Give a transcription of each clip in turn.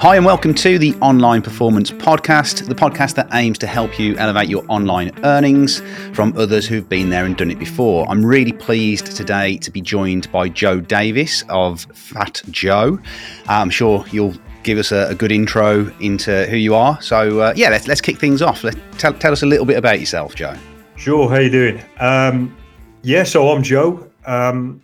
Hi, and welcome to the Online Performance Podcast, the podcast that aims to help you elevate your online earnings from others who've been there and done it before. I'm really pleased today to be joined by Joe Davies of Fat Joe. Uh, I'm sure you'll give us a, a, good intro into who you are. So, uh, yeah, let's, let's kick things off. Let's tell, tell us a little bit about yourself, Joe. Sure. How you doing? Um, yeah, so I'm Joe. Um,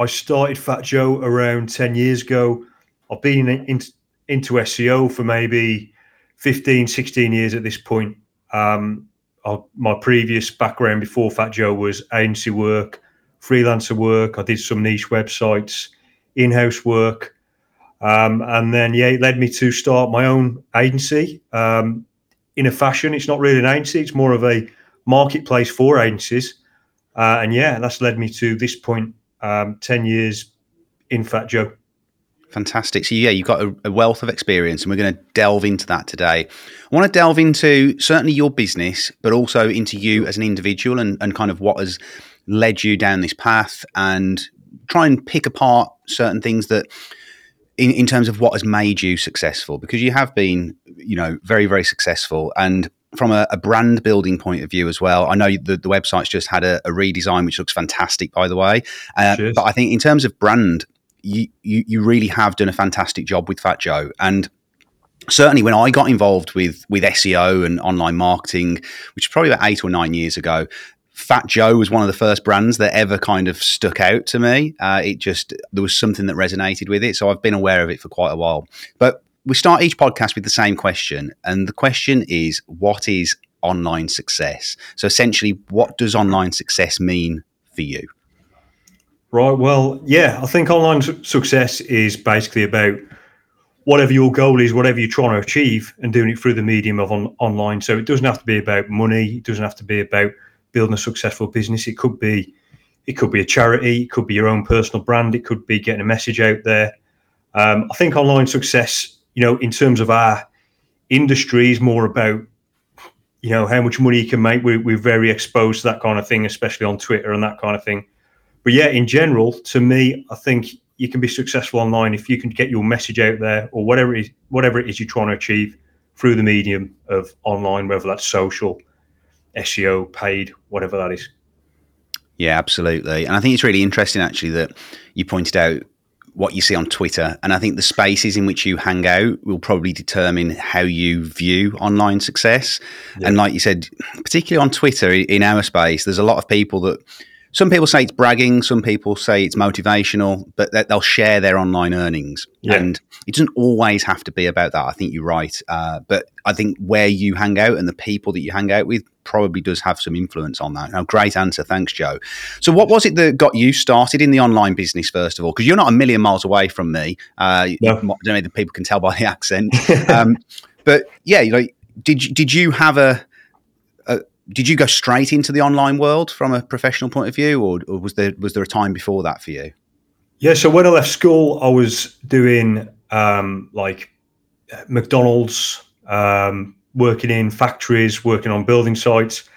I started Fat Joe around 10 years ago. I've been in, in into SEO for maybe 15, 16 years at this point. Um, I, my previous background before Fat Joe was agency work, freelancer work. I did some niche websites, in house work. Um, and then, yeah, it led me to start my own agency um, in a fashion. It's not really an agency, it's more of a marketplace for agencies. Uh, and yeah, that's led me to this point um, 10 years in Fat Joe. Fantastic. So, yeah, you've got a, a, wealth of experience, and we're going to delve into that today. I want to delve into certainly your business, but also into you as an individual and, and kind of what has led you down this path and try and pick apart certain things that, in, in terms of what has made you successful, because you have been, you know, very, very successful. And from a, a, brand building point of view as well. I know the, the website's just had a, a redesign, which looks fantastic, by the way. Uh, but I think in terms of brand you, you, really have done a fantastic job with Fat Joe. And certainly when I got involved with with SEO and online marketing, which was probably about eight or nine years ago, Fat Joe was one of the first brands that ever kind of stuck out to me. Uh, it just there was something that resonated with it, so I've been aware of it for quite a while. But we start each podcast with the same question, and the question is, what is online success? So essentially, what does online success mean for you? Right. Well, yeah, I think online su- success is basically about whatever your goal is, whatever you're trying to achieve, and doing it through the medium of on- online. So it doesn't have to be about money. It doesn't have to be about building a successful business. It could be, it could be a charity. It could be your own personal brand. It could be getting a message out there. Um, I think online success, you know, in terms of our industry, is more about you know how much money you can make. We're, we're very exposed to that kind of thing, especially on Twitter and that kind of thing but yeah, in general, to me, I think you can be successful online if you can get your message out there or whatever it is, whatever it is you're trying to achieve through the medium of online, whether that's social, SEO, paid, whatever that is. Yeah, absolutely. And I think it's really interesting actually that you pointed out what you see on Twitter. And I think the spaces in which you hang out will probably determine how you view online success. Yeah. And like you said, particularly on Twitter in our space, there's a lot of people that some people say it's bragging, some people say it's motivational, but they'll share their online earnings. Yeah. And it doesn't always have to be about that. I think you're right. Uh, but I think where you hang out and the people that you hang out with probably does have some influence on that. Now, great answer. Thanks, Joe. So, what was it that got you started in the online business, first of all? Because you're not a million miles away from me. Uh, no. I don't know if people can tell by the accent. um, but yeah, you know, did, did you have a did you go straight into the online world from a professional point of view, or, or, was there was there a time before that for you? Yeah, so when I left school, I was doing um, like McDonald's, um, working in factories, working on building sites.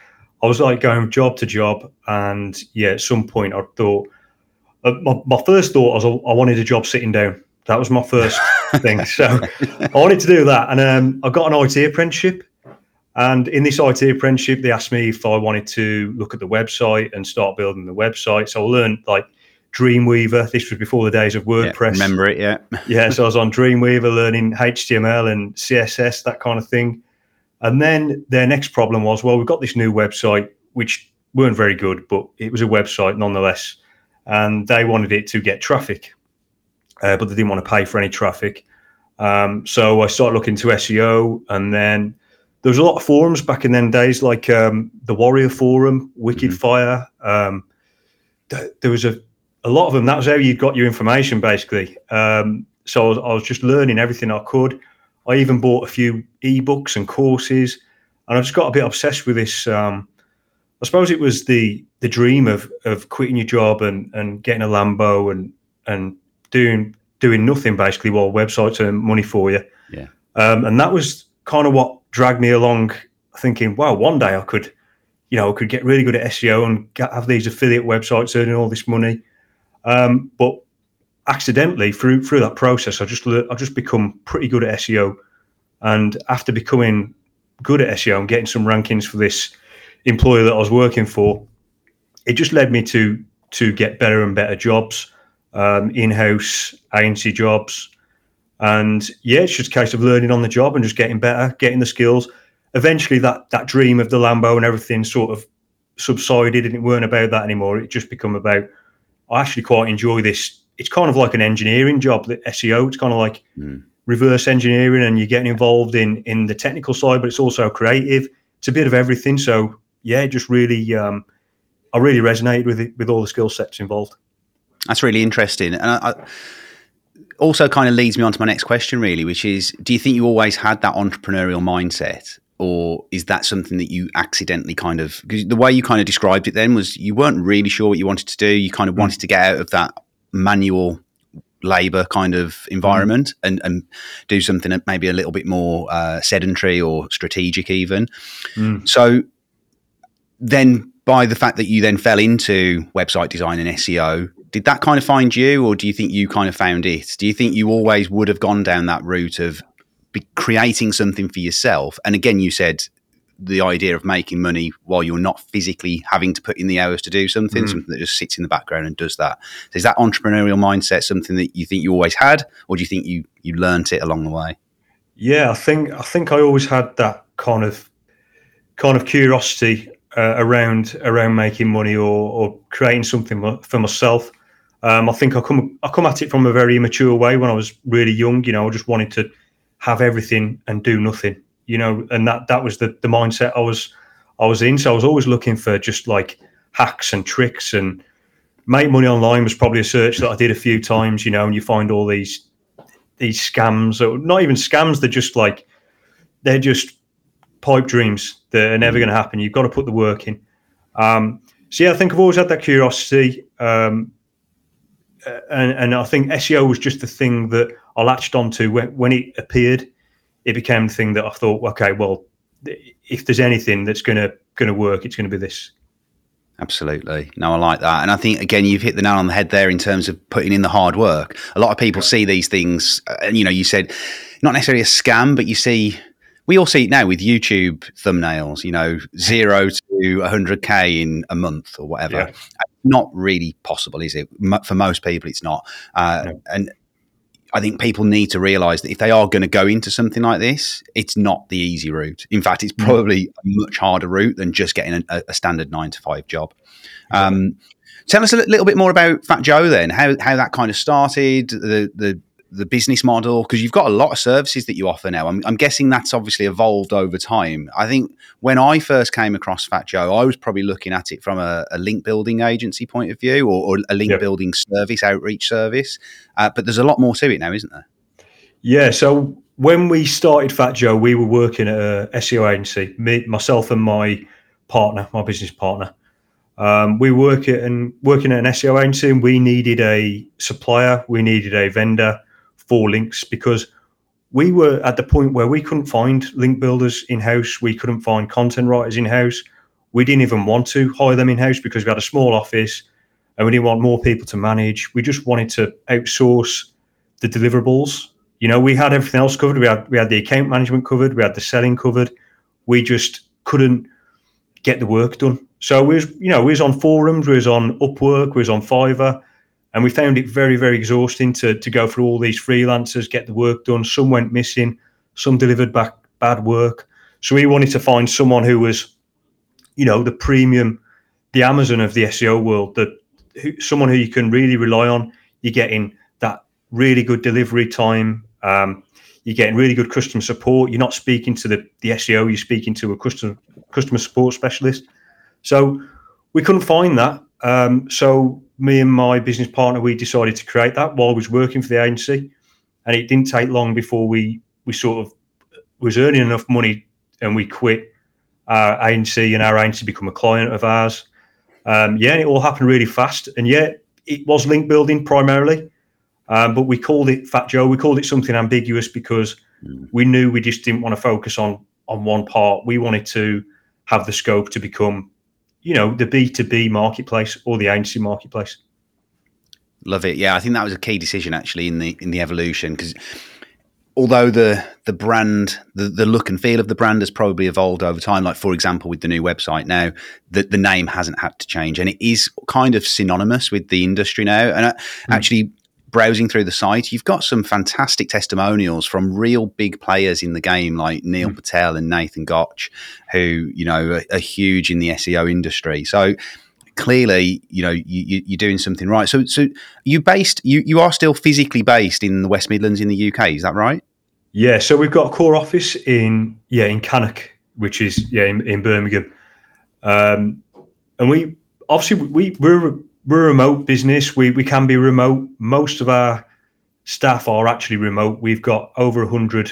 I was like going job to job, and yeah, at some point I thought uh, my, my first thought was I wanted a job sitting down. That was my first thing. So I wanted to do that, and um, I got an IT apprenticeship and in this IT apprenticeship, they asked me if I wanted to look at the website and start building the website. So I learned like Dreamweaver. This was before the days of WordPress. Yeah, remember it, yeah. yeah, so I was on Dreamweaver learning HTML and CSS, that kind of thing. And then their next problem was, well, we've got this new website, which weren't very good, but it was a website nonetheless. And they wanted it to get traffic, uh, but they didn't want to pay for any traffic. Um, so I started looking to SEO and then there was a lot of forums back in then days, like um, the Warrior Forum, Wicked mm-hmm. Fire. Um, th- there was a, a lot of them. That was how you got your information, basically. Um, so I was, I was, just learning everything I could. I even bought a few ebooks and courses, and I just got a bit obsessed with this. Um, I suppose it was the the dream of of quitting your job and and getting a Lambo and and doing doing nothing basically while websites earn money for you. Yeah. Um, and that was kind of what dragged me along thinking, wow, one day I could, you know, I could get really good at SEO and get, have these affiliate websites earning all this money. Um, but accidentally through through that process, I just I just become pretty good at SEO, and after becoming good at SEO and getting some rankings for this employer that I was working for, it just led me to to get better and better jobs, um, in-house agency jobs, and yeah, it's just a case of learning on the job and just getting better, getting the skills. Eventually, that that dream of the Lambo and everything sort of subsided, and it weren't about that anymore. It just become about I actually quite enjoy this. It's kind of like an engineering job, the SEO. It's kind of like mm. reverse engineering, and you're getting involved in in the technical side, but it's also creative. It's a bit of everything. So yeah, just really, um, I really resonated with it with all the skill sets involved. That's really interesting, and I, I also kind of leads me on to my next question, really, which is: Do you think you always had that entrepreneurial mindset, or is that something that you accidentally kind of because the way you kind of described it then was you weren't really sure what you wanted to do you kind of mm. wanted to get out of that manual labor kind of environment mm. and, and do something that maybe a little bit more uh, sedentary or strategic even mm. so then by the fact that you then fell into website design and seo did that kind of find you or do you think you kind of found it do you think you always would have gone down that route of be creating something for yourself. And again, you said the idea of making money while you're not physically having to put in the hours to do something, mm. something that just sits in the background and does that. So is that entrepreneurial mindset something that you think you always had, or do you think you you learnt it along the way? Yeah, I think I think I always had that kind of kind of curiosity uh, around around making money or, or creating something for myself. Um, I think I come I come at it from a very immature way when I was really young. You know, I just wanted to have everything and do nothing you know and that that was the the mindset i was i was in. So i was always looking for just like hacks and tricks and make money online was probably a search that i did a few times you know and you find all these these scams or not even scams they're just like they're just pipe dreams that are never going to happen. You've got to put the work in. Um, so yeah i think i've always had that curiosity. Um, and, and i think seo was just the thing that I latched onto when, when it appeared. It became the thing that I thought, okay, well, if there's anything that's going to going to work, it's going to be this. Absolutely. No, I like that. And I think, again, you've hit the nail on the head there in terms of putting in the hard work. A lot of people see these things, uh, and, you know, you said not necessarily a scam, but you see, we all see it now with YouTube thumbnails, you know, zero to 100K in a month or whatever. Yeah. Not really possible, is it? For most people, it's not. Uh, no. And I think people need to realize that if they are going to go into something like this, it's not the easy route. In fact, it's probably a much harder route than just getting a, a standard nine to five job. Um, tell us a little bit more about Fat Joe then, how, how that kind of started, the, the the business model? Because you've got a lot of services that you offer now. I'm, I'm, guessing that's obviously evolved over time. I think when I first came across Fat Joe, I was probably looking at it from a, a link building agency point of view or, or a link yep. building service, outreach service. Uh, but there's a lot more to it now, isn't there? Yeah. So when we started Fat Joe, we were working at a SEO agency, me, myself and my partner, my business partner. Um, we work at and working at an SEO agency, and we needed a supplier, we needed a vendor, for links because we were at the point where we couldn't find link builders in house. We couldn't find content writers in house. We didn't even want to hire them in house because we had a small office and we didn't want more people to manage. We just wanted to outsource the deliverables. You know, we had everything else covered. We had we had the account management covered. We had the selling covered. We just couldn't get the work done. So we was, you know, we was on forums, we was on Upwork, we was on Fiverr, and we found it very, very exhausting to, to go through all these freelancers, get the work done. Some went missing, some delivered back bad work. So we wanted to find someone who was, you know, the premium, the Amazon of the SEO world, that someone who you can really rely on. You're getting that really good delivery time. Um, you're getting really good customer support. You're not speaking to the, the SEO, you're speaking to a customer customer support specialist. So we couldn't find that. Um, so me and my business partner, we decided to create that while I was working for the agency, and it didn't take long before we we sort of was earning enough money, and we quit our agency, and our agency become a client of ours. Um, yeah, and it all happened really fast, and yeah, it was link building primarily, um, but we called it Fat Joe. We called it something ambiguous because mm. we knew we just didn't want to focus on on one part. We wanted to have the scope to become you know the B2B marketplace or the agency marketplace. Love it. Yeah, I think that was a key decision actually in the in the evolution because although the the brand the, the look and feel of the brand has probably evolved over time like for example with the new website now the, the name hasn't had to change and it is kind of synonymous with the industry now and mm. actually browsing through the site you've got some fantastic testimonials from real big players in the game like neil mm. patel and nathan gotch who you know are, are huge in the seo industry so clearly, you know, you, are doing something right. So, so you based, you, you are still physically based in the West Midlands in the UK, is that right? Yeah. So we've got a core office in, yeah, in Cannock, which is, yeah, in, in Birmingham. Um, and we, obviously, we, we're, we're a remote business. We, we can be remote. Most of our staff are actually remote. We've got over 100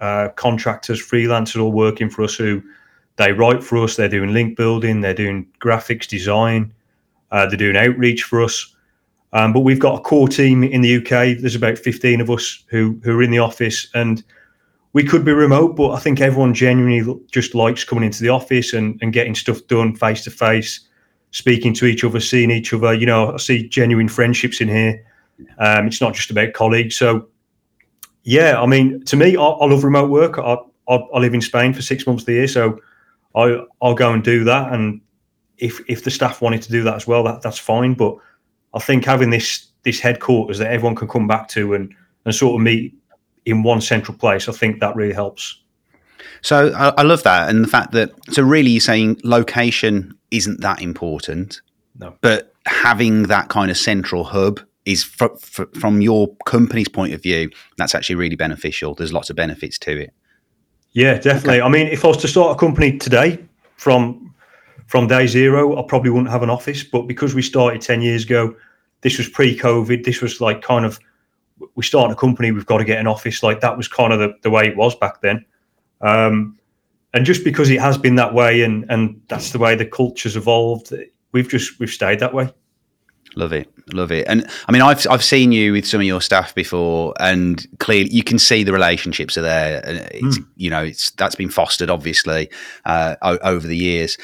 uh, contractors, freelancers all working for us who, they write for us. They're doing link building. They're doing graphics design. Uh, they're doing outreach for us. Um, but we've got a core team in the UK. There's about 15 of us who who are in the office, and we could be remote, but I think everyone genuinely just likes coming into the office and, and getting stuff done face to face, speaking to each other, seeing each other. You know, I see genuine friendships in here. Um, it's not just about colleagues. So, yeah, I mean, to me, I, I love remote work. I, I, I live in Spain for six months of the year, so I I'll go and do that. And if if the staff wanted to do that as well, that that's fine. But I think having this this headquarters that everyone can come back to and and sort of meet in one central place, I think that really helps. So I, I love that, and the fact that so really you're saying location isn't that important, no, but having that kind of central hub is fr- fr- from your company's point of view that's actually really beneficial. There's lots of benefits to it. Yeah, definitely. Okay. I mean, if I was to start a company today from from day zero, I probably wouldn't have an office. But because we started ten years ago, this was pre-COVID. This was like kind of we start a company, we've got to get an office. Like that was kind of the, the way it was back then. Um, and just because it has been that way, and and that's the way the culture's evolved, we've just we've stayed that way. Love it, love it, and I mean, I've I've seen you with some of your staff before, and clearly you can see the relationships are there. And it's mm. you know, it's that's been fostered obviously uh, over the years.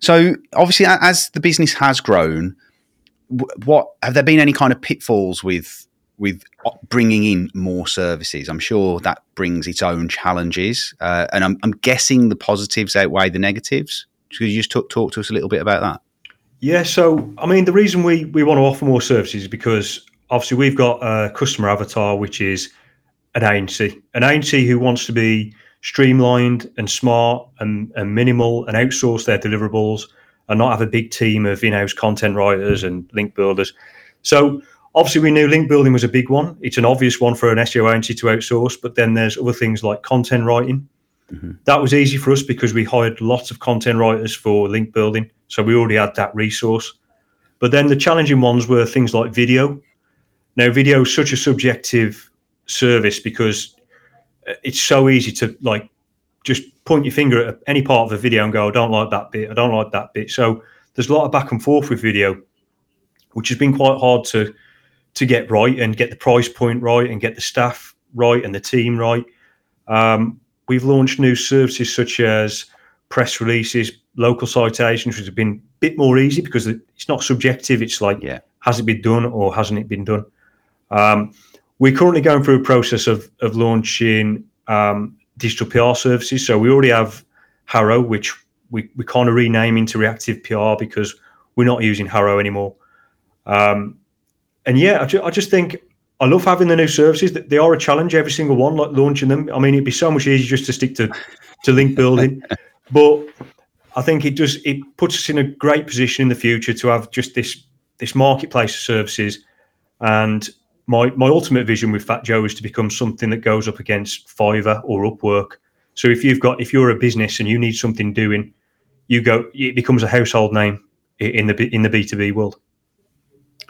So obviously, as the business has grown, what have there been any kind of pitfalls with with bringing in more services? I'm sure that brings its own challenges, uh, and I'm, I'm guessing the positives outweigh the negatives. Could you just talk, talk to us a little bit about that? Yeah, so I mean, the reason we we want to offer more services is because obviously we've got a customer avatar, which is an agency, an agency who wants to be streamlined and smart and, and minimal and outsource their deliverables and not have a big team of in-house content writers and link builders. So obviously we knew link building was a big one. It's an obvious one for an SEO agency to outsource, but then there's other things like content writing. Mm-hmm. That was easy for us because we hired lots of content writers for link building. So we already had that resource. But then the challenging ones were things like video. Now, video is such a subjective service because it's so easy to like just point your finger at any part of the video and go, I don't like that bit, I don't like that bit. So there's a lot of back and forth with video, which has been quite hard to to get right and get the price point right and get the staff right and the team right. Um, we've launched new services such as press releases, local citations, which have been a bit more easy because it's not subjective. It's like, yeah. has it been done or hasn't it been done? Um, we're currently going through a process of, of launching um, digital PR services. So we already have HARO, which we, we kind of rename into Reactive PR because we're not using HARO anymore. Um, and yeah, I, ju- I just think I love having the new services. They are a challenge, every single one, like launching them. I mean, it'd be so much easier just to stick to, to link building. but I think it does it puts us in a great position in the future to have just this this marketplace of services. And my my ultimate vision with Fat Joe is to become something that goes up against Fiverr or Upwork. So if you've got if you're a business and you need something doing, you go it becomes a household name in the in the B two B world.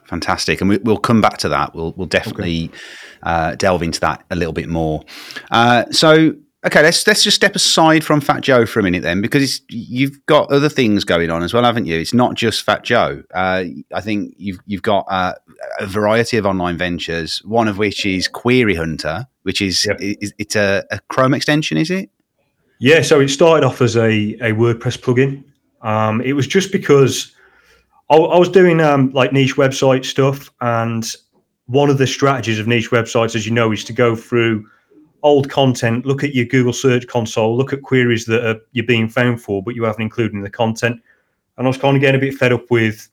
Fantastic, and we, will come back to that. We'll we'll definitely okay. uh, delve into that a little bit more. Uh, so Okay, let's let's just step aside from Fat Joe for a minute then, because you've got other things going on as well, haven't you? It's not just Fat Joe. Uh, I think you've you've got uh, a variety of online ventures. One of which is Query Hunter, which is, yep. is it's a, a, Chrome extension, is it? Yeah. So it started off as a a WordPress plugin. Um, it was just because I, I was doing um, like niche website stuff, and one of the strategies of niche websites, as you know, is to go through old content, look at your Google Search Console, look at queries that are, you're being found for, but you haven't included in the content. And I was kind of getting a bit fed up with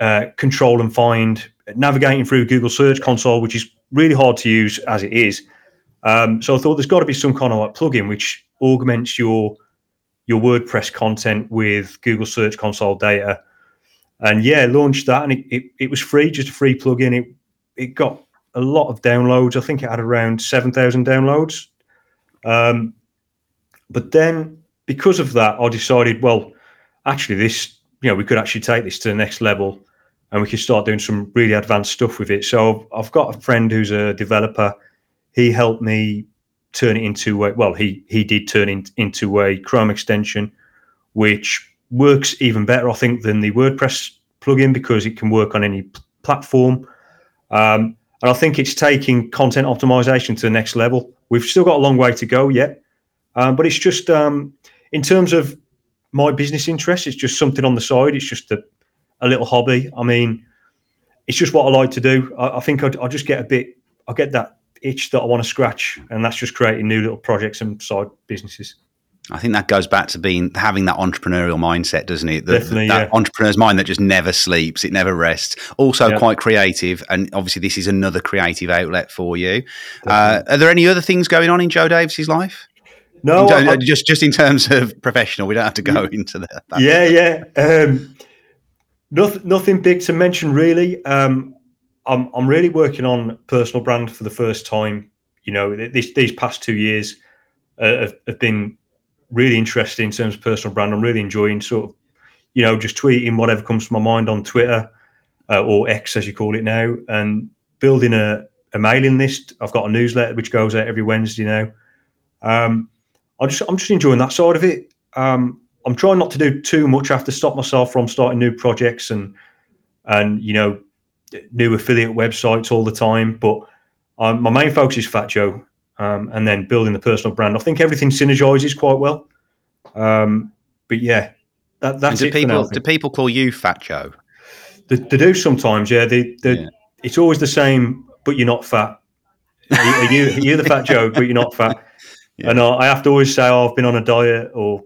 uh, control and find, navigating through Google Search Console, which is really hard to use as it is. Um, so I thought there's got to be some kind of like plugin which augments your your WordPress content with Google Search Console data. And yeah, launched that, and it, it, it was free, just a free plugin. It it got a lot of downloads. I think it had around seven thousand downloads. Um, but then because of that, I decided, well, actually, this you know we could actually take this to the next level, and we could start doing some really advanced stuff with it. So I've got a friend who's a developer. He helped me turn it into a, well, he he did turn it into a Chrome extension, which works even better, I think, than the WordPress plugin because it can work on any platform. Um, and I think it's taking content optimization to the next level. We've still got a long way to go yet, um, but it's just um, in terms of my business interests, it's just something on the side. It's just a, a little hobby. I mean, it's just what I like to do. I, I think I, I just get a bit, I get that itch that I want to scratch, and that's just creating new little projects and side businesses. I think that goes back to being having that entrepreneurial mindset, doesn't it? The, Definitely, that yeah. entrepreneur's mind that just never sleeps, it never rests. Also, yeah. quite creative, and obviously, this is another creative outlet for you. Uh, are there any other things going on in Joe Davies's life? No, I, just just in terms of professional, we don't have to go into that. Yeah, yeah. Um, nothing, nothing big to mention really. Um, I'm I'm really working on personal brand for the first time. You know, this, these past two years uh, have, have been really interesting in terms of personal brand. I'm really enjoying sort of, you know, just tweeting whatever comes to my mind on Twitter uh, or X as you call it now, and building a, a, mailing list. I've got a newsletter which goes out every Wednesday now. Um, I just I'm just enjoying that side of it. Um, I'm trying not to do too much. I have to stop myself from starting new projects and and you know new affiliate websites all the time. But um, my main focus is Fat Joe, um, and then building the personal brand. I think everything synergizes quite well. Um, but yeah, that, that's do it. People, do people call you Fat Joe? They, they do sometimes. Yeah, they, they, yeah. it's always the same, but you're not fat. Are you, are you the fat Joe, but you're not fat. Yeah. And I have to always say, oh, I've been on a diet, or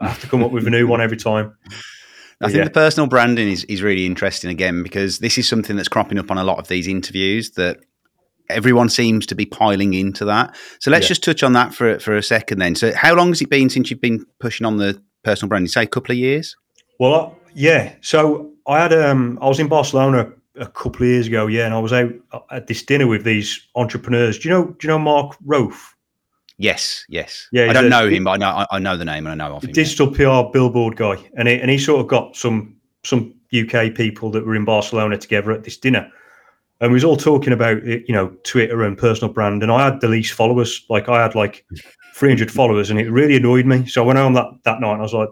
I have to come up with a new one every time. I think yeah. the personal branding is, is really interesting again because this is something that's cropping up on a lot of these interviews that everyone seems to be piling into that. So let's yeah. just touch on that for for a second then. So how long has it been since you've been pushing on the personal branding? Say a couple of years. Well, uh, yeah. So I had um I was in Barcelona a couple of years ago, yeah, and I was out at this dinner with these entrepreneurs. Do you know? Do you know Mark Rofe? Yes, yes. Yeah, I don't a, know him, but I know I, I, know the name and I know of him. Digital yeah. PR billboard guy, and he, and he sort of got some some UK people that were in Barcelona together at this dinner, and we was all talking about you know Twitter and personal brand, and I had the least followers. Like I had like 300 followers, and it really annoyed me. So I went home that that night, and I was like,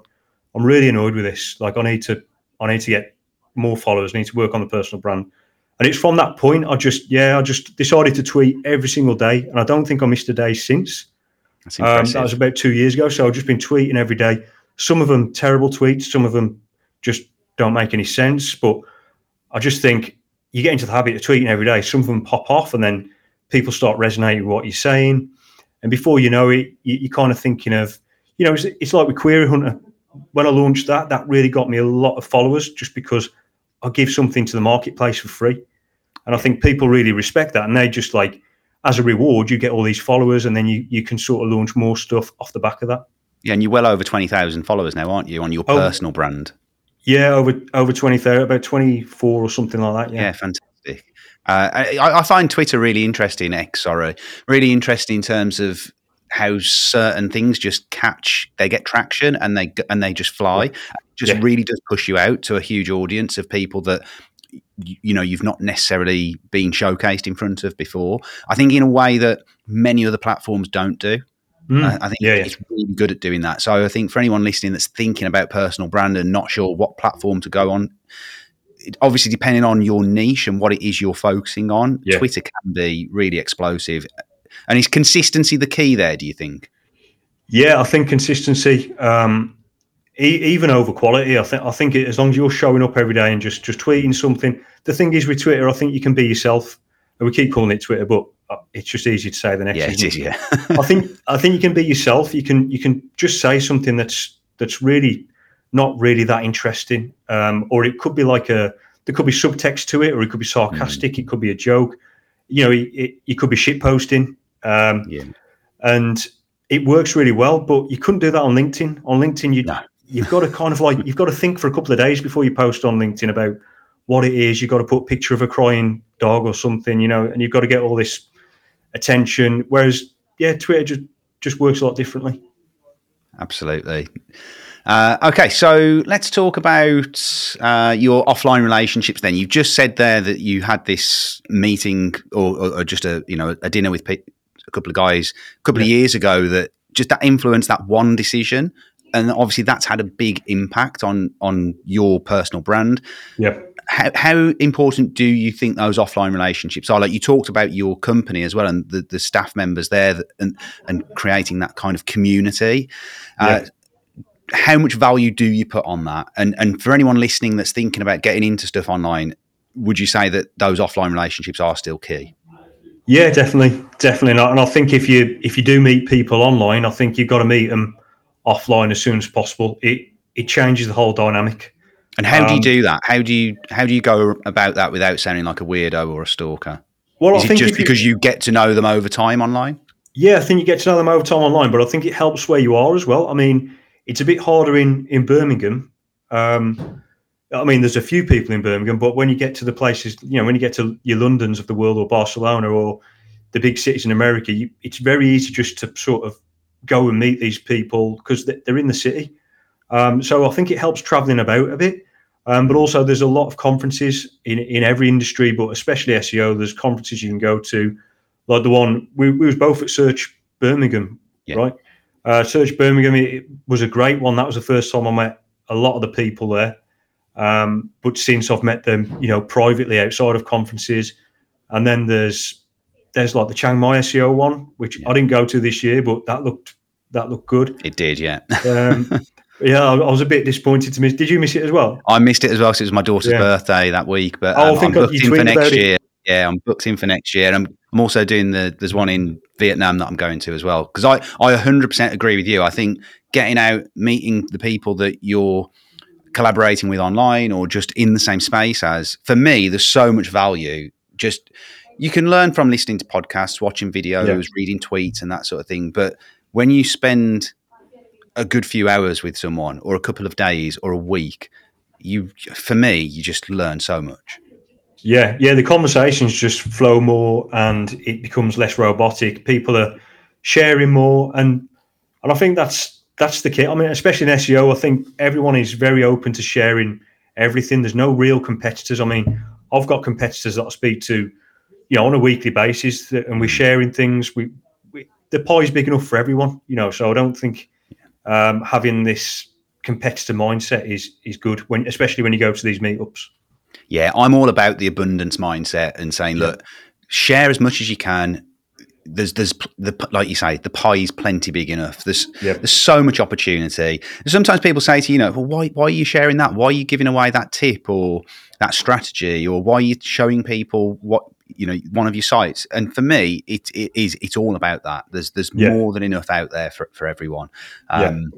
I'm really annoyed with this. Like I need to I need to get more followers. I need to work on the personal brand. And it's from that point I just yeah I just decided to tweet every single day, and I don't think I missed a day since. Um, that was about two years ago. So I've just been tweeting every day. Some of them terrible tweets, some of them just don't make any sense. But I just think you get into the habit of tweeting every day. Some of them pop off, and then people start resonating with what you're saying. And before you know it, you, are kind of thinking of, you know, it's, it's like with Query Hunter. When I launched that, that really got me a lot of followers just because I give something to the marketplace for free. And I think people really respect that. And they just like, as a reward, you get all these followers, and then you you can sort of launch more stuff off the back of that. Yeah, and you're well over twenty thousand followers now, aren't you, on your oh, personal brand? Yeah, over over twenty thousand, about twenty four or something like that. Yeah, yeah fantastic. Uh, I, I, find Twitter really interesting. X, sorry, really interesting in terms of how certain things just catch, they get traction, and they and they just fly. Just yeah. really does push you out to a huge audience of people that you know you've not necessarily been showcased in front of before. I think in a way that many other platforms don't do. Mm. I, I, think yeah, it's yeah. really good at doing that. So I think for anyone listening that's thinking about personal brand and not sure what platform to go on, it, obviously depending on your niche and what it is you're focusing on, yeah. Twitter can be really explosive. And is consistency the key there? Do you think? Yeah, I think consistency. Um, even over quality. I think I think it, as long as you're showing up every day and just just tweeting something. The thing is with Twitter, I think you can be yourself. And we keep calling it Twitter, but it's just easy to say the next. Yeah, it is. Yeah, I think I think you can be yourself. You can you can just say something that's that's really not really that interesting, um, or it could be like a there could be subtext to it, or it could be sarcastic. Mm. It could be a joke. You know, it, it, it could be shit posting. Um, yeah. And it works really well, but you couldn't do that on LinkedIn. On LinkedIn, you no. you've got to kind of like you've got to think for a couple of days before you post on LinkedIn about what it is. You've got to put a picture of a crying dog or something, you know, and you've got to get all this attention. Whereas, yeah, Twitter just just works a lot differently. Absolutely. Uh, okay, so let's talk about uh, your offline relationships. Then you've just said there that you had this meeting or, or, or just a you know a dinner with pe- a couple of guys a couple yeah. of years ago that just that influenced that one decision, and obviously that's had a big impact on on your personal brand. Yeah. How, how important do you think those offline relationships are? Like you talked about your company as well, and the, the staff members there, that, and and creating that kind of community. Uh, yeah. Uh, how much value do you put on that? And and for anyone listening that's thinking about getting into stuff online, would you say that those offline relationships are still key? Yeah, definitely, definitely not. And I think if you if you do meet people online, I think you've got to meet them offline as soon as possible. It it changes the whole dynamic. And how um, do you um, do that? How do you how do you go about that without sounding like a weirdo or a stalker? Well, Is I think just because you, you get to know them over time online. Yeah, I think you get to know them over time online, but I think it helps where you are as well. I mean, it's a bit harder in in Birmingham. Um, I mean, there's a few people in Birmingham, but when you get to the places, you know, when you get to your Londons of the world or Barcelona or the big cities in America, you, it's very easy just to sort of go and meet these people because they're in the city. Um, so I think it helps traveling about a bit. Um, but also, there's a lot of conferences in, in every industry, but especially SEO. There's conferences you can go to, like the one we, we was both at Search Birmingham, yeah. right? Uh, Search Birmingham it was a great one. That was the first time I met a lot of the people there. Um, but since I've met them, you know, privately outside of conferences, and then there's there's like the Chiang Mai SEO one, which yeah. I didn't go to this year, but that looked that looked good. It did, yeah. um, yeah, I, I, was a bit disappointed to miss. Did you miss it as well? I missed it as well. So it was my daughter's yeah. birthday that week, but oh, um, I think I'm booked in for next year. It. Yeah, I'm booked in for next year. I'm I'm also doing the there's one in Vietnam that I'm going to as well because I I 100% agree with you. I think getting out, meeting the people that you're collaborating with online or just in the same space as for me, there's so much value. Just you can learn from listening to podcasts, watching videos, yeah. reading tweets, and that sort of thing. But when you spend a good few hours with someone, or a couple of days, or a week, you for me, you just learn so much. Yeah, yeah, the conversations just flow more and it becomes less robotic. People are sharing more and and I think that's that's the key. I mean, especially in SEO, I think everyone is very open to sharing everything. There's no real competitors. I mean, I've got competitors that I speak to, you know, on a weekly basis, and we're sharing things. We, we the pie's big enough for everyone, you know. So I don't think um, having this competitor mindset is is good when, especially when you go to these meetups. Yeah, I'm all about the abundance mindset and saying, yeah. look, share as much as you can. There's, there's the like you say, the pie is plenty big enough. There's, yeah. there's so much opportunity. Sometimes people say to you, know, well, why, why are you sharing that? Why are you giving away that tip or that strategy, or why are you showing people what you know one of your sites? And for me, it, it is it's all about that. There's, there's yeah. more than enough out there for for everyone. Um,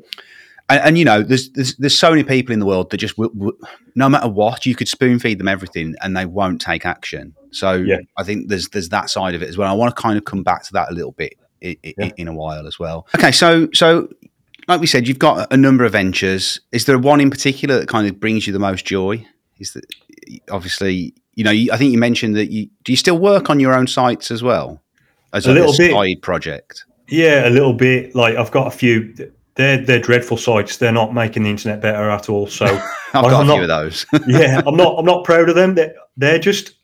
and, and, you know, there's, there's there's so many people in the world that just w- w- no matter what, you could spoon feed them everything, and they won't take action. So yeah. I think there's there's that side of it as well. I want to kind of come back to that a little bit in, yeah. in a while as well. Okay, so so like we said, you've got a number of ventures. Is there one in particular that kind of brings you the most joy? Is that obviously you know? I think you mentioned that you do you still work on your own sites as well as a, a little bit side project. Yeah, a little bit. Like I've got a few they're they're dreadful sites. They're not making the internet better at all. So I've got I'm a few of those. yeah, I'm not I'm not proud of them. They're, they're just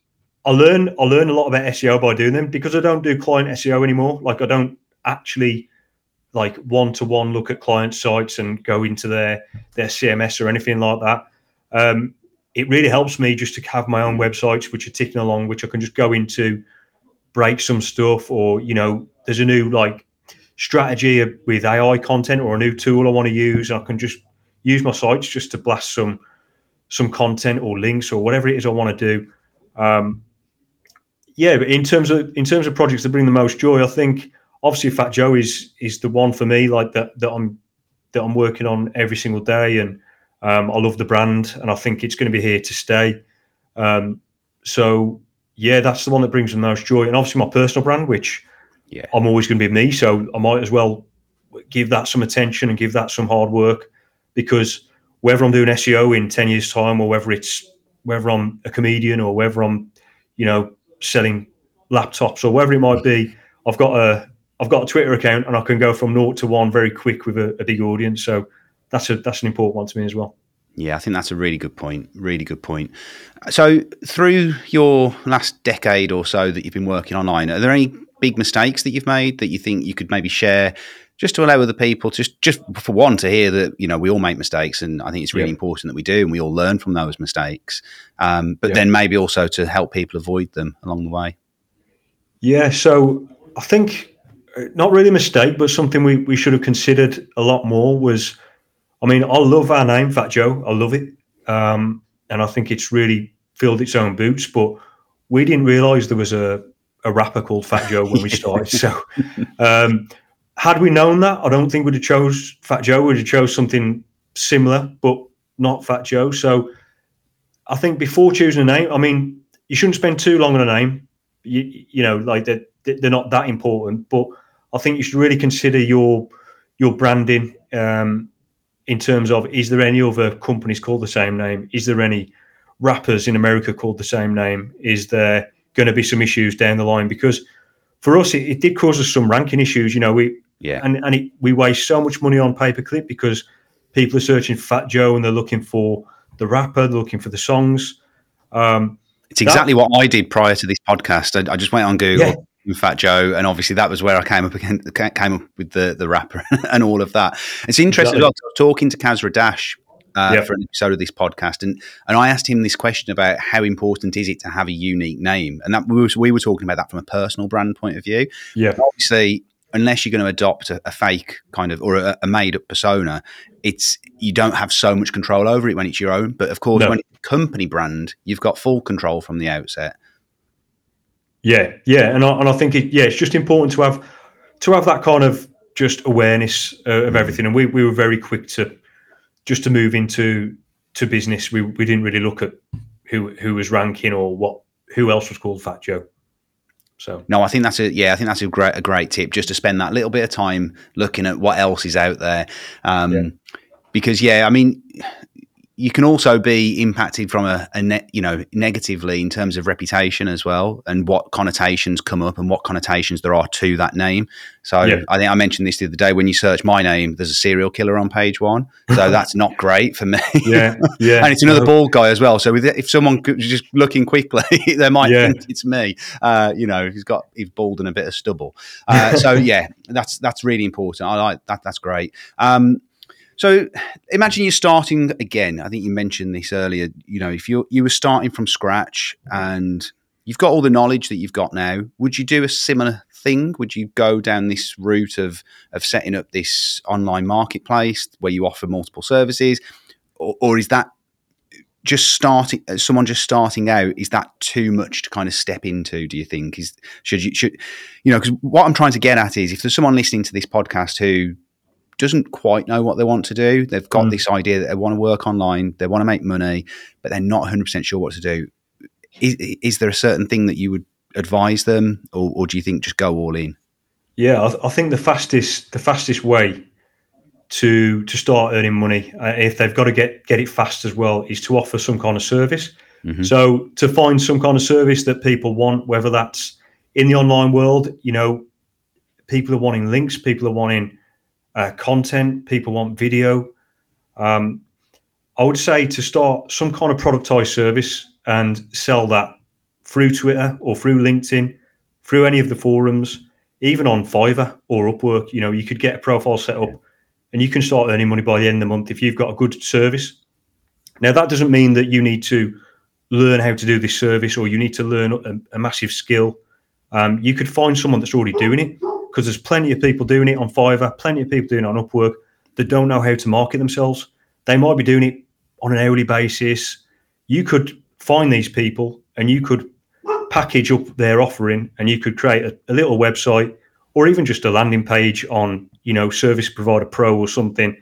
I learn I learn a lot about SEO by doing them because I don't do client SEO anymore. Like I don't actually like one to one look at client sites and go into their their CMS or anything like that. Um, it really helps me just to have my own websites which are ticking along, which I can just go into, break some stuff, or you know, there's a new like strategy with AI content or a new tool I want to use, I can just use my sites just to blast some some content or links or whatever it is I want to do. Um, yeah, but in terms of in terms of projects that bring the most joy, I think obviously Fat Joe is is the one for me. Like that that I'm that I'm working on every single day, and um, I love the brand, and I think it's going to be here to stay. Um, so yeah, that's the one that brings the most joy, and obviously my personal brand, which Yeah. I'm always going to be me. So I might as well give that some attention and give that some hard work because whether I'm doing SEO in 10 years time or whether it's whether I'm a comedian or whether I'm, you know, selling laptops or whatever it might be, I've got a I've got a Twitter account and I can go from naught to one very quick with a, a big audience. So that's a that's an important one to me as well. Yeah, I think that's a really good point. Really good point. So, through your last decade or so that you've been working online, are there any big mistakes that you've made that you think you could maybe share, just to allow other people, just just for one, to hear that you know we all make mistakes, and I think it's really Yeah. important that we do, and we all learn from those mistakes. Um, but Yeah. then maybe also to help people avoid them along the way. Yeah, so I think uh, not really a mistake, but something we, we should have considered a lot more was, I mean, I love our name, Fat Joe. I love it, um, and I think it's really filled its own boots. But we didn't realise there was a a rapper called Fat Joe when we started. so, um, had we known that, I don't think we'd have chose Fat Joe. We'd have chose something similar, but not Fat Joe. So, I think before choosing a name, I mean, you shouldn't spend too long on a name you, you know like they're, they're not that important but i think you should really consider your your branding um, in terms of is there any other companies called the same name is there any rappers in america called the same name is there going to be some issues down the line because for us it, it did cause us some ranking issues you know we Yeah, and, and it, we waste so much money on pay per click because people are searching for fat joe and they're looking for the rapper they're looking for the songs um, it's exactly what I did prior to this podcast. I, I just went on Google. Yeah. Fat Joe, and obviously that was where I came up again, came up with the the rapper and all of that. It's interesting. Exactly. I was talking to Kasra Dash uh, Yeah. for an episode of this podcast, and and I asked him this question about how important is it to have a unique name, and that we were, we were talking about that from a personal brand point of view. yeah Obviously, unless you're going to adopt a, a fake kind of or a, a made up persona, it's you don't have so much control over it when it's your own. But of course, No. when it's a company brand, you've got full control from the outset. Yeah, yeah, and I, and I think it, yeah, it's just important to have to have that kind of just awareness uh, of everything. And we, we were very quick to just to move into to business. We we didn't really look at who who was ranking or what who else was called Fat Joe. So No, I think that's a yeah, I think that's a great a great tip just to spend that little bit of time looking at what else is out there. Um, Yeah. Because yeah, I mean, you can also be impacted from a, a net, you know, negatively in terms of reputation as well, and what connotations come up and what connotations there are to that name. So Yeah. I think I mentioned this the other day when you search my name, there's a serial killer on page one, so that's not great for me. yeah, yeah, and it's another bald guy as well. So with, if someone could- just looking quickly, they might Yeah. think it's me. Uh, you know, he's got he's bald and a bit of stubble. Uh, so yeah, that's that's really important. I like that. That's great. Um, so imagine you're starting again. I think you mentioned this earlier. You know, if you you were starting from scratch and you've got all the knowledge that you've got now, would you do a similar thing? Would you go down this route of of setting up this online marketplace where you offer multiple services, or, or is that just starting uh, someone just starting out is that too much to kind of step into do you think is should you should you know because what i'm trying to get at is if there's someone listening to this podcast who doesn't quite know what they want to do they've got Mm. this idea that they want to work online they want to make money but they're not 100% sure what to do is, is there a certain thing that you would advise them or, or do you think just go all in Yeah, I, th- I think the fastest the fastest way to to start earning money, uh, if they've got to get get it fast as well, is to offer some kind of service. Mhm. So to find some kind of service that people want, whether that's in the online world, you know, people are wanting links, people are wanting uh, content, people want video. Um, I would say to start some kind of productized service and sell that through Twitter or through LinkedIn, through any of the forums, even on Fiverr or Upwork. You know, you could get a profile set up and you can start earning money by the end of the month if you've got a good service. Now, that doesn't mean that you need to learn how to do this service or you need to learn a, a massive skill. Um, you could find someone that's already doing it because there's plenty of people doing it on Fiverr, plenty of people doing it on Upwork that don't know how to market themselves. They might be doing it on an hourly basis. You could find these people and you could package up their offering, and you could create a, a little website or even just a landing page on you know Service Provider Pro or something,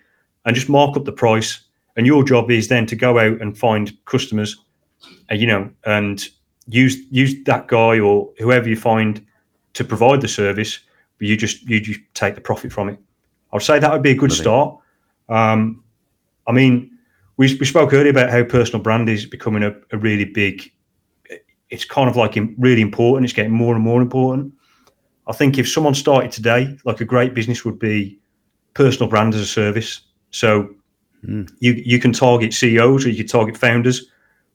and just mark up the price. And your job is then to go out and find customers, and you know, and use use that guy or whoever you find to provide the service. You just you just take the profit from it. I'd say that would be a good start. Um, I mean, we, we spoke earlier about how personal brand is becoming a, a really big. It's kind of like really important. It's getting more and more important. I think if someone started today, like a great business would be personal brand as a service. So mm. you you can target CEOs or you could target founders,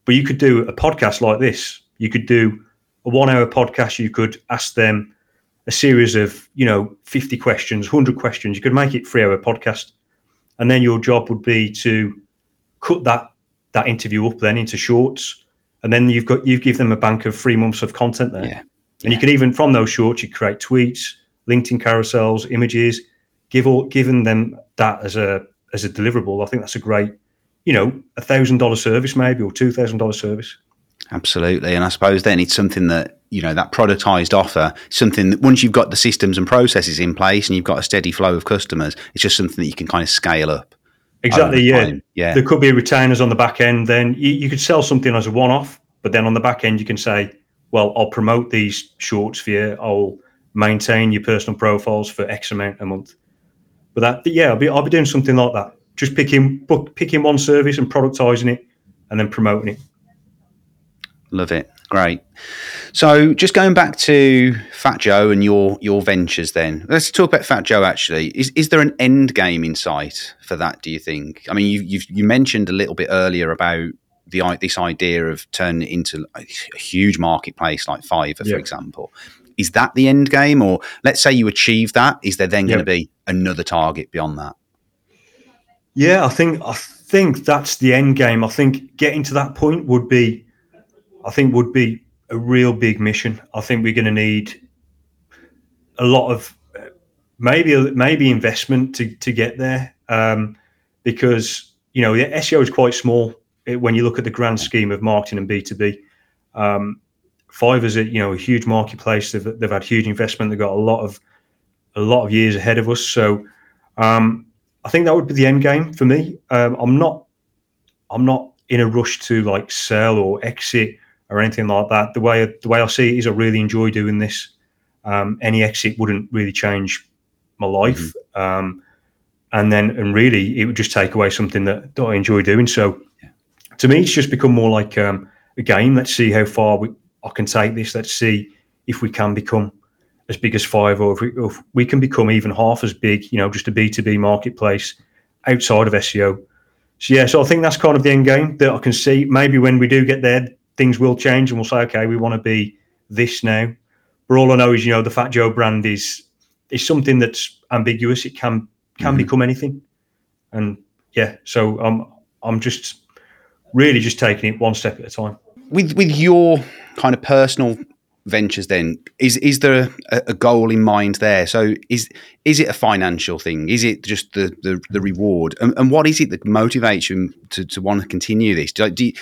but you could do a podcast like this. You could do a one hour podcast. You could ask them a series of you know 50 questions 100 questions you could make it three hour podcast and then your job would be to cut that that interview up then into shorts and then you've got you give them a bank of three months of content there yeah. and yeah. you could even from those shorts you create tweets linkedin carousels images give all giving them that as a as a deliverable i think that's a great you know a thousand dollar service maybe or two thousand dollar service absolutely and i suppose then it's something that you know that productized offer something that once you've got the systems and processes in place and you've got a steady flow of customers it's just something that you can kind of scale up exactly yeah. yeah. There could be retainers on the back end then you, you could sell something as a one-off but then on the back end you can say well i'll promote these shorts for you i'll maintain your personal profiles for x amount a month. But that yeah i'll be, I'll be doing something like that. Just picking book, picking one service and productizing it and then promoting it love it great so just going back to Fat Joe and your your ventures, then let's talk about Fat Joe. Actually, is is there an end game in sight for that? Do you think? I mean, you you you mentioned a little bit earlier about the this idea of turning it into a huge marketplace like Fiverr, yeah. for example. Is that the end game, or let's say you achieve that? Is there then yeah. going to be another target beyond that? Yeah, I think I think that's the end game. I think getting to that point would be, I think would be a real big mission. I think we're going to need a lot of maybe maybe investment to to get there um, because you know the SEO is quite small when you look at the grand scheme of marketing and B two B. Um, Fiverr's a you know a huge marketplace. They've, they've had huge investment. They've got a lot of a lot of years ahead of us. So um, I think that would be the end game for me. Um, I'm not I'm not in a rush to like sell or exit or anything like that. The way the way I see it is, I really enjoy doing this. Um, any exit wouldn't really change my life, mm-hmm. um, and then and really it would just take away something that, that I enjoy doing. So to me, it's just become more like um, a game. Let's see how far we, I can take this. Let's see if we can become as big as Fiverr, or if we, if we can become even half as big. You know, just a B two B marketplace outside of SEO. So yeah, so I think that's kind of the end game that I can see. Maybe when we do get there, things will change and we'll say, okay, we want to be this now. But all I know is, you know, the Fat Joe brand is is something that's ambiguous. It can can mm-hmm. become anything. And yeah, so I'm I'm just really just taking it one step at a time. With with your kind of personal ventures then is is there a, a, goal in mind there so is is it a financial thing is it just the the, the reward and, and, what is it that motivates you to, to want to continue this do, do you,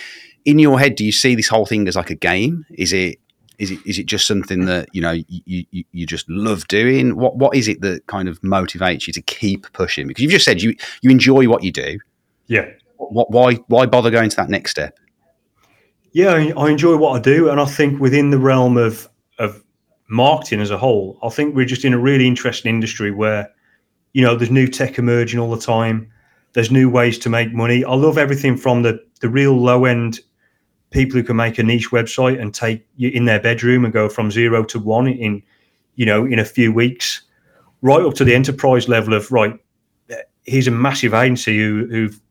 in your head, do you see this whole thing as like a game? Is it is it is it just something that you know you, you, you just love doing? What what is it that kind of motivates you to keep pushing? Because you've just said you you enjoy what you do. Yeah. What why why bother going to that next step? Yeah, I enjoy what I do, and I think within the realm of of marketing as a whole, I think we're just in a really interesting industry where you know there's new tech emerging all the time. There's new ways to make money. I love everything from the the real low end people who can make a niche website and take you in their bedroom and go from zero to one in you know in a few weeks right up to the enterprise level of right here's a massive agency who, who've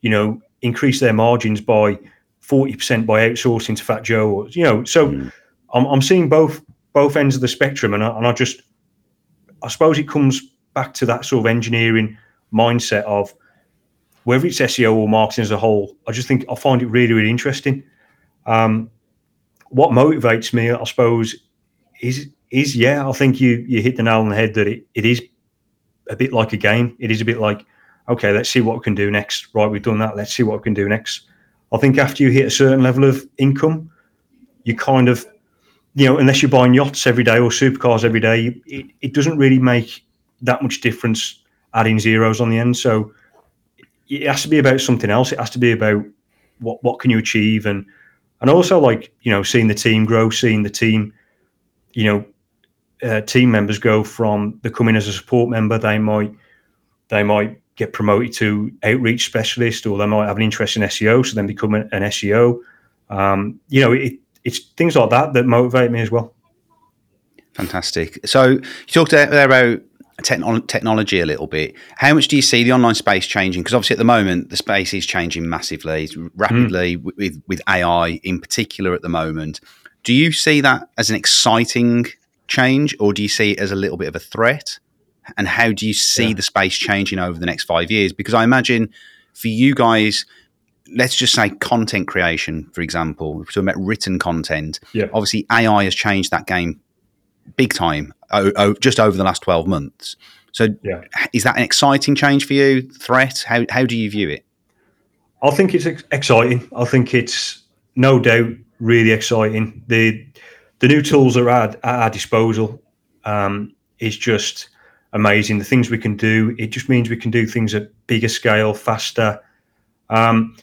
you know increased their margins by 40% by outsourcing to fat joe or, you know so mm. I'm, I'm seeing both both ends of the spectrum and I, and I just i suppose it comes back to that sort of engineering mindset of whether it's seo or marketing as a whole i just think i find it really really interesting um, what motivates me, I suppose, is is yeah, I think you you hit the nail on the head that it, it is a bit like a game. It is a bit like, okay, let's see what we can do next. Right, we've done that. Let's see what we can do next. I think after you hit a certain level of income, you kind of you know, unless you're buying yachts every day or supercars every day, it, it doesn't really make that much difference adding zeros on the end. So it has to be about something else. It has to be about what what can you achieve and and also like you know seeing the team grow, seeing the team, you know, uh, team members go from becoming as a support member. They might they might get promoted to outreach specialist, or they might have an interest in SEO, so then become an, an SEO. Um, you know, it, it's things like that that motivate me as well. Fantastic. So you talked there about technology a little bit. How much do you see the online space changing? Because obviously at the moment the space is changing massively, rapidly mm. with with AI in particular at the moment. Do you see that as an exciting change, or do you see it as a little bit of a threat? And how do you see yeah. the space changing over the next five years? Because I imagine for you guys, let's just say content creation, for example, we're talking about written content. Yeah. Obviously, AI has changed that game big time oh, oh, just over the last 12 months. So, yeah. is that an exciting change for you? Threat? How, how do you view it? I think it's exciting. I think it's no doubt really exciting. The the new tools are at, at our disposal um, is just amazing. The things we can do, it just means we can do things at bigger scale, faster. Um,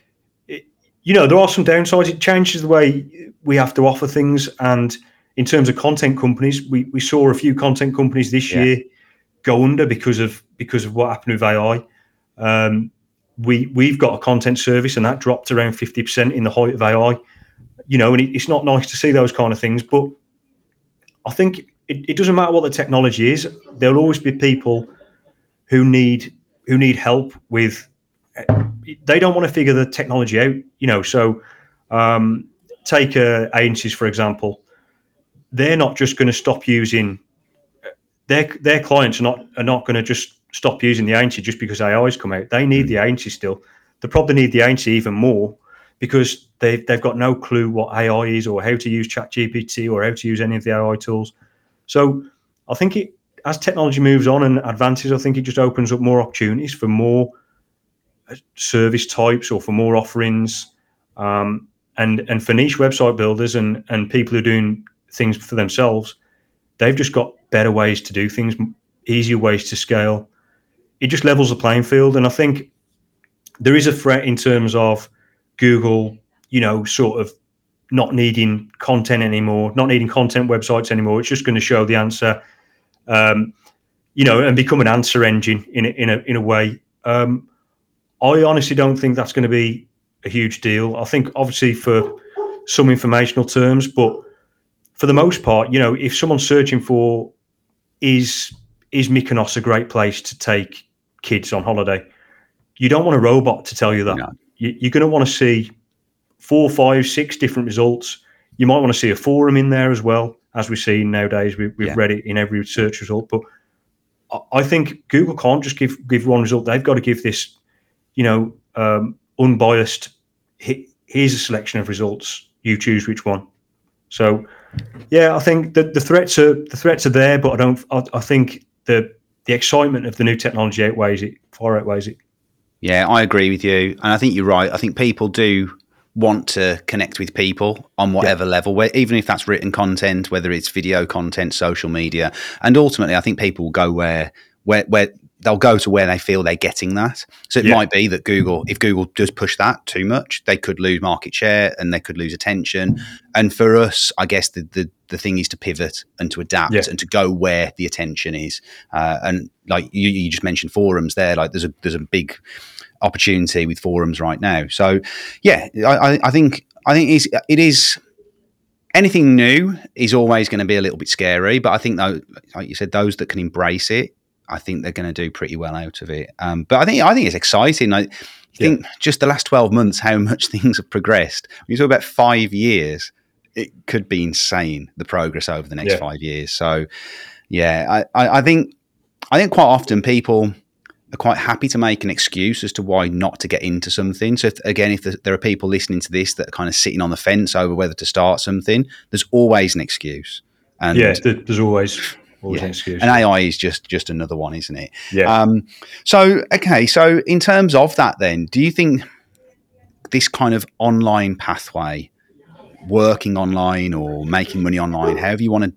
it, you know, there are some downsides. It changes the way we have to offer things, and in terms of content companies, we, we saw a few content companies this yeah. year go under because of because of what happened with AI. Um, we we've got a content service and that dropped around fifty percent in the height of AI. You know, and it, it's not nice to see those kind of things. But I think it, it doesn't matter what the technology is. There'll always be people who need who need help with. They don't want to figure the technology out. You know, so um, take uh, agencies for example they're not just going to stop using their their clients are not are not going to just stop using the agency just because AI's come out. They need the agency still. They probably need the agency even more because they've they've got no clue what AI is or how to use ChatGPT or how to use any of the AI tools. So I think it as technology moves on and advances, I think it just opens up more opportunities for more uh, service types or for more offerings. Um, and and for niche website builders and and people who are doing things for themselves. They've just got better ways to do things, easier ways to scale. It just levels the playing field. And I think there is a threat in terms of Google, you know, sort of not needing content anymore, not needing content websites anymore. It's just going to show the answer, um, you know, and become an answer engine in a, in a in a way. Um, I honestly don't think that's going to be a huge deal. I think obviously for some informational terms, but for the most part, you know, if someone's searching for is is Mykonos a great place to take kids on holiday, you don't want a robot to tell you that. No. You, you're going to want to see four, five, six different results. You might want to see a forum in there as well, as we see nowadays. We, we've yeah. Reddit in every search result, but I think Google can't just give give one result. They've got to give this, you know, um, unbiased. Here's a selection of results. You choose which one. So yeah, I think the, the threats are the threats are there, but I don't. I, I think the the excitement of the new technology outweighs it, far outweighs it. Yeah, I agree with you, and I think you're right. I think people do want to connect with people on whatever yeah. level, where, even if that's written content, whether it's video content, social media, and ultimately, I think people will go where where where they'll go to where they feel they're getting that. So it yeah. might be that Google, if Google does push that too much, they could lose market share and they could lose attention. And for us, I guess the the, the thing is to pivot and to adapt yeah. and to go where the attention is. Uh, and like you, you just mentioned forums there, like there's a there's a big opportunity with forums right now. So yeah, I, I think I think it's, it is anything new is always going to be a little bit scary, but I think though, like you said, those that can embrace it I think they're going to do pretty well out of it. Um, but I think I think it's exciting. I think just the last twelve months, how much things have progressed. When you talk about five years, it could be insane the progress over the next yeah. five years. So, yeah, I, I, I think I think quite often people are quite happy to make an excuse as to why not to get into something. So, if, again, if there are people listening to this that are kind of sitting on the fence over whether to start something, there's always an excuse. And yeah, there's always yeah. And AI is just just another one, isn't it? Yeah. Um, so okay, so in terms of that, then, do you think this kind of online pathway working online or making money online, however you want to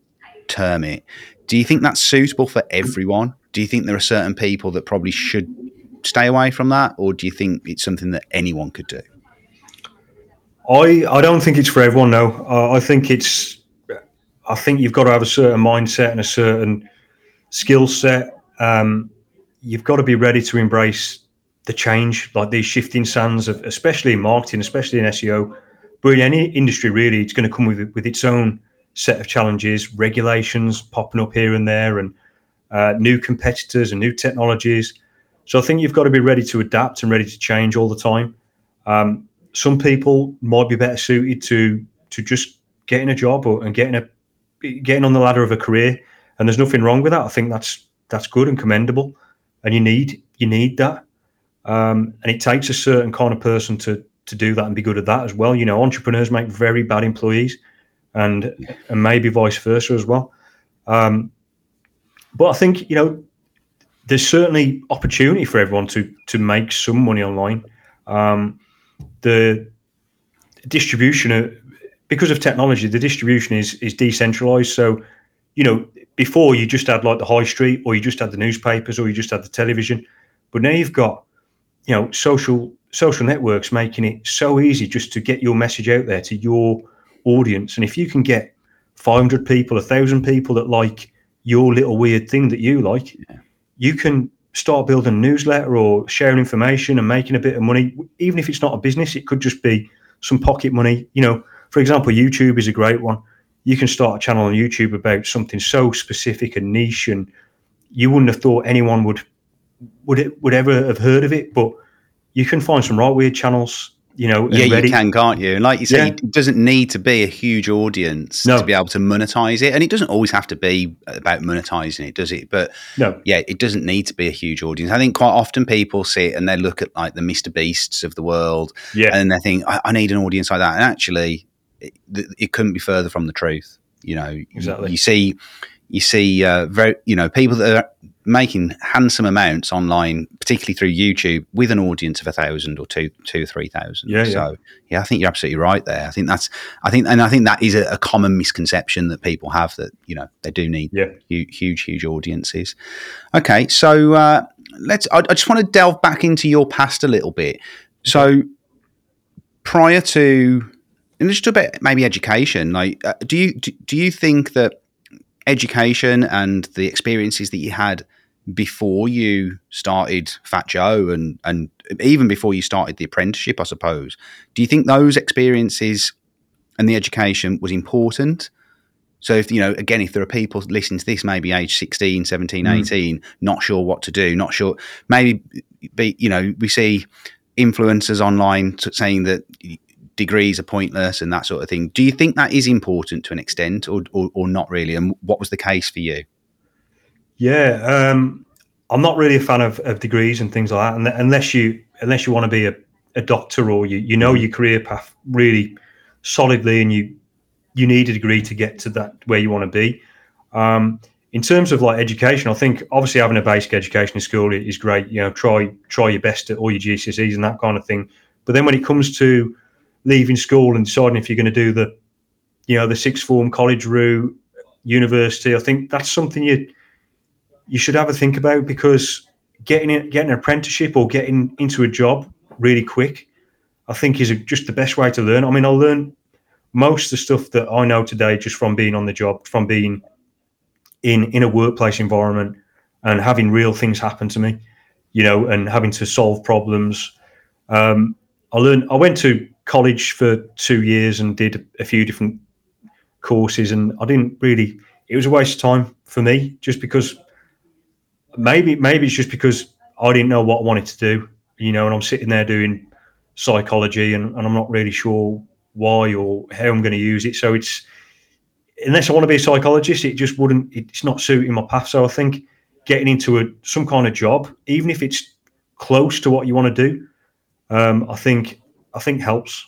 term it, do you think that's suitable for everyone? Do you think there are certain people that probably should stay away from that, or do you think it's something that anyone could do? I I don't think it's for everyone. No, uh, I think it's. I think you've got to have a certain mindset and a certain skill set. Um, you've got to be ready to embrace the change, like these shifting sands of, especially in marketing, especially in SEO, but in any industry really, it's going to come with with its own set of challenges, regulations popping up here and there, and uh, new competitors and new technologies. So I think you've got to be ready to adapt and ready to change all the time. Um, some people might be better suited to to just getting a job or, and getting a getting on the ladder of a career, and there's nothing wrong with that. I think that's that's good and commendable, and you need you need that, um, and it takes a certain kind of person to to do that and be good at that as well. You know, entrepreneurs make very bad employees, and and maybe vice versa as well. Um, but I think you know there's certainly opportunity for everyone to to make some money online. Um, the distribution, because of technology, the distribution is is decentralized. So, you know, before you just had like the high street, or you just had the newspapers, or you just had the television, but now you've got, you know, social social networks making it so easy just to get your message out there to your audience. And if you can get 500 people, a thousand people that like your little weird thing that you like, yeah. you can start building a newsletter or sharing information and making a bit of money. Even if it's not a business, it could just be some pocket money. You know, for example, YouTube is a great one. You can start a channel on YouTube about something so specific and niche, and you wouldn't have thought anyone would would it would ever have heard of it. But you can find some right weird channels you know, yeah, you can, can't you? And like you say, yeah. it doesn't need to be a huge audience no. to be able to monetize it, and it doesn't always have to be about monetizing it, does it? But no, yeah, it doesn't need to be a huge audience. I think quite often people sit and they look at like the Mr. Beasts of the world, yeah, and they think, I, I need an audience like that, and actually, it, it, couldn't be further from the truth. You know, exactly. You see, you see, uh, very, you know, people that are making handsome amounts online, particularly through YouTube, with an audience of a thousand or two, two or three thousand. Yeah, so yeah. yeah, I think you're absolutely right there. I think that's, I think, and I think that is a, a common misconception that people have that you know they do need yeah. huge, huge, huge audiences. Okay, so uh, let's. I, I just want to delve back into your past a little bit. So prior to, and just a bit maybe education. Like, uh, do you do, do you think that education and the experiences that you had before you started Fat Joe and and even before you started the apprenticeship, I suppose. Do you think those experiences and the education was important? So if you know again if there are people listening to this maybe age 16, 17, mm. 18 not sure what to do, not sure maybe be you know we see influencers online saying that degrees are pointless and that sort of thing. Do you think that is important to an extent or, or, or not really? And what was the case for you? Yeah, um, I'm not really a fan of, of degrees and things like that, unless you unless you want to be a, a doctor or you you know your career path really solidly, and you you need a degree to get to that where you want to be. Um, in terms of like education, I think obviously having a basic education in school is great. You know, try try your best at all your GCSEs and that kind of thing. But then when it comes to leaving school and deciding if you're going to do the, you know, the sixth form college route, university, I think that's something you you should have a think about because getting it, getting an apprenticeship or getting into a job really quick, I think is just the best way to learn. I mean, I learned most of the stuff that I know today just from being on the job, from being in in a workplace environment and having real things happen to me, you know, and having to solve problems. Um, I learned. I went to college for two years and did a few different courses, and I didn't really. It was a waste of time for me, just because maybe maybe it's just because I didn't know what I wanted to do, you know, and I'm sitting there doing psychology and, and I'm not really sure why or how I'm going to use it. So it's unless I want to be a psychologist, it just wouldn't. It's not suiting my path. So I think getting into a some kind of job, even if it's close to what you want to do, um, I think I think helps.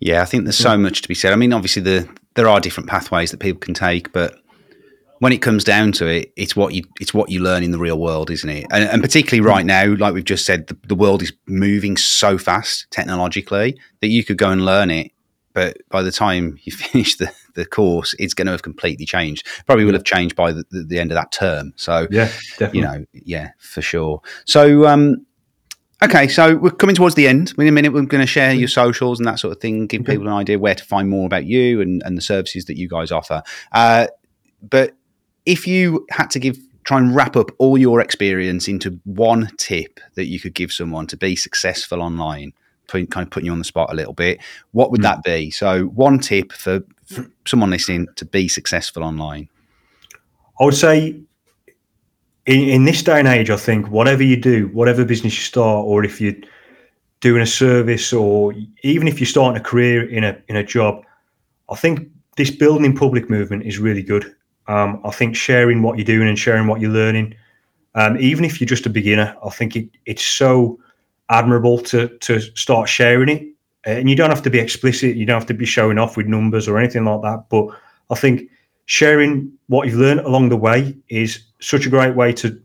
Yeah, I think there's so much to be said. I mean, obviously the there are different pathways that people can take, but when it comes down to it, it's what you it's what you learn in the real world, isn't it? And, and particularly right now, like we've just said, the, the, world is moving so fast technologically that you could go and learn it but by the time you finish the, the course, it's going to have completely changed. Probably will have changed by the, the, the end of that term. So, Yeah, definitely. you know, yeah, for sure. So, um, okay, so we're coming towards the end. In a minute, we're going to share your socials and that sort of thing, give Okay. people an idea where to find more about you and, and the services that you guys offer. Uh, but if you had to give, try and wrap up all your experience into one tip that you could give someone to be successful online, put, kind of putting you on the spot a little bit, what would Hmm. that be? So, one tip for, for someone listening to be successful online. I would say in, in this day and age, I think whatever you do, whatever business you start, or if you're doing a service, or even if you're starting a career in a in a job, I think this building in public movement is really good. Um, I think sharing what you're doing and sharing what you're learning, um, even if you're just a beginner, I think it, it's so admirable to to start sharing it. And you don't have to be explicit. You don't have to be showing off with numbers or anything like that. But I think sharing what you've learned along the way is such a great way to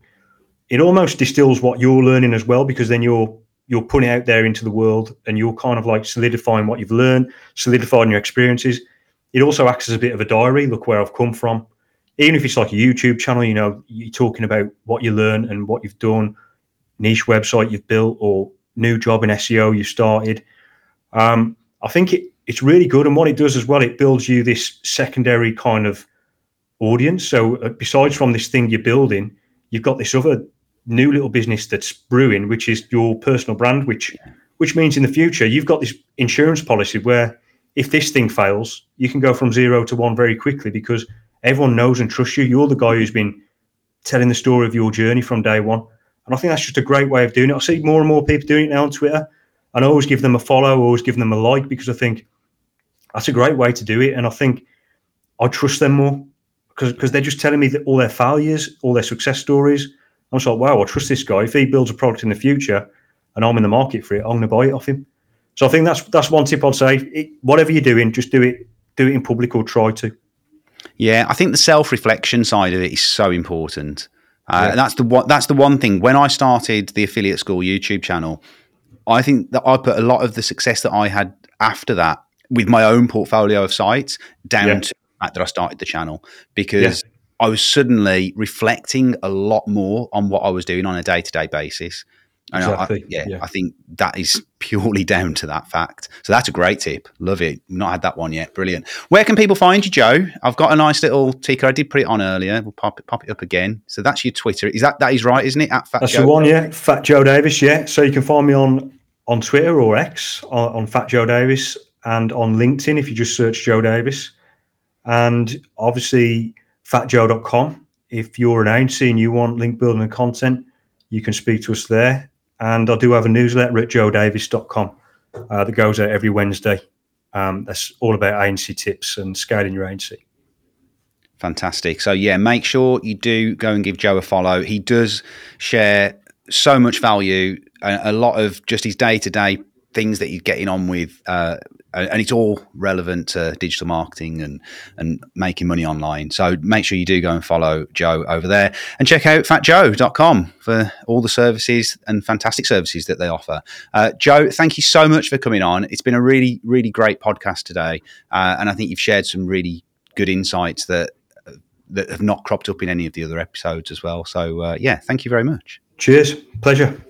it almost distills what you're learning as well because then you're you're putting out there into the world and you're kind of like solidifying what you've learned solidifying your experiences. It also acts as a bit of a diary look where i've come from. Even if it's like a youtube channel you know you're talking about what you learn and what you've done niche website you've built or new job in seo you started. Um, i think it, it's really good and what it does as well it builds you this secondary kind of audience. So uh, besides from this thing you're building, you've got this other new little business that's brewing, which is your personal brand, which which means in the future you've got this insurance policy where if this thing fails, you can go from zero to one very quickly because everyone knows and trusts you. You're the guy who's been telling the story of your journey from day one. And I think that's just a great way of doing it. I see more and more people doing it now on Twitter. And I always give them a follow, always give them a like because I think that's a great way to do it. And I think I trust them more because they're just telling me that all their failures, all their success stories. I'm just like, wow, I trust this guy. If he builds a product in the future and I'm in the market for it, I'm going to buy it off him. So I think that's that's one tip I'd say. It, whatever you're doing, just do it do it in public or try to. Yeah, I think the self reflection side of it is so important. Uh, Yeah. that's the one. That's the one thing. When I started the affiliate school YouTube channel, I think that I put a lot of the success that I had after that with my own portfolio of sites down Yeah. to that I started the channel because I was suddenly reflecting a lot more on what I was doing on a day to day basis. And I- I, Exactly, yeah, yeah. I think that is purely down to that fact. So that's a great tip. Love it. Not had that one yet. Brilliant. Where can people find you, Joe? I've got a nice little ticker. I did put it on earlier. We'll pop it, pop it up again. So that's your Twitter. Is that that is right, isn't it? At Fat That's Joe. the one, yeah. Fat Joe Davies, yeah. So you can find me on on Twitter or X on, on Fat Joe Davies and on LinkedIn if you just search Joe Davies. And obviously fatjoe.com. If you're an agency and you want link building and content, you can speak to us there. And I do have a newsletter at joedavies.com uh, that goes out every Wednesday. Um, that's all about agency tips and scaling your agency. Fantastic. So yeah, make sure you do go and give Joe a follow. He does share so much value, a, a lot of just his day to day things that he's getting on with, uh, and it's all relevant to digital marketing and and making money online. So make sure you do go and follow Joe over there and check out fatjoe.com for all the services and fantastic services that they offer. Uh, Joe, thank you so much for coming on. It's been a really, really great podcast today, uh, and I think you've shared some really good insights that that have not cropped up in any of the other episodes as well. So uh, yeah, thank you very much. Cheers. Pleasure.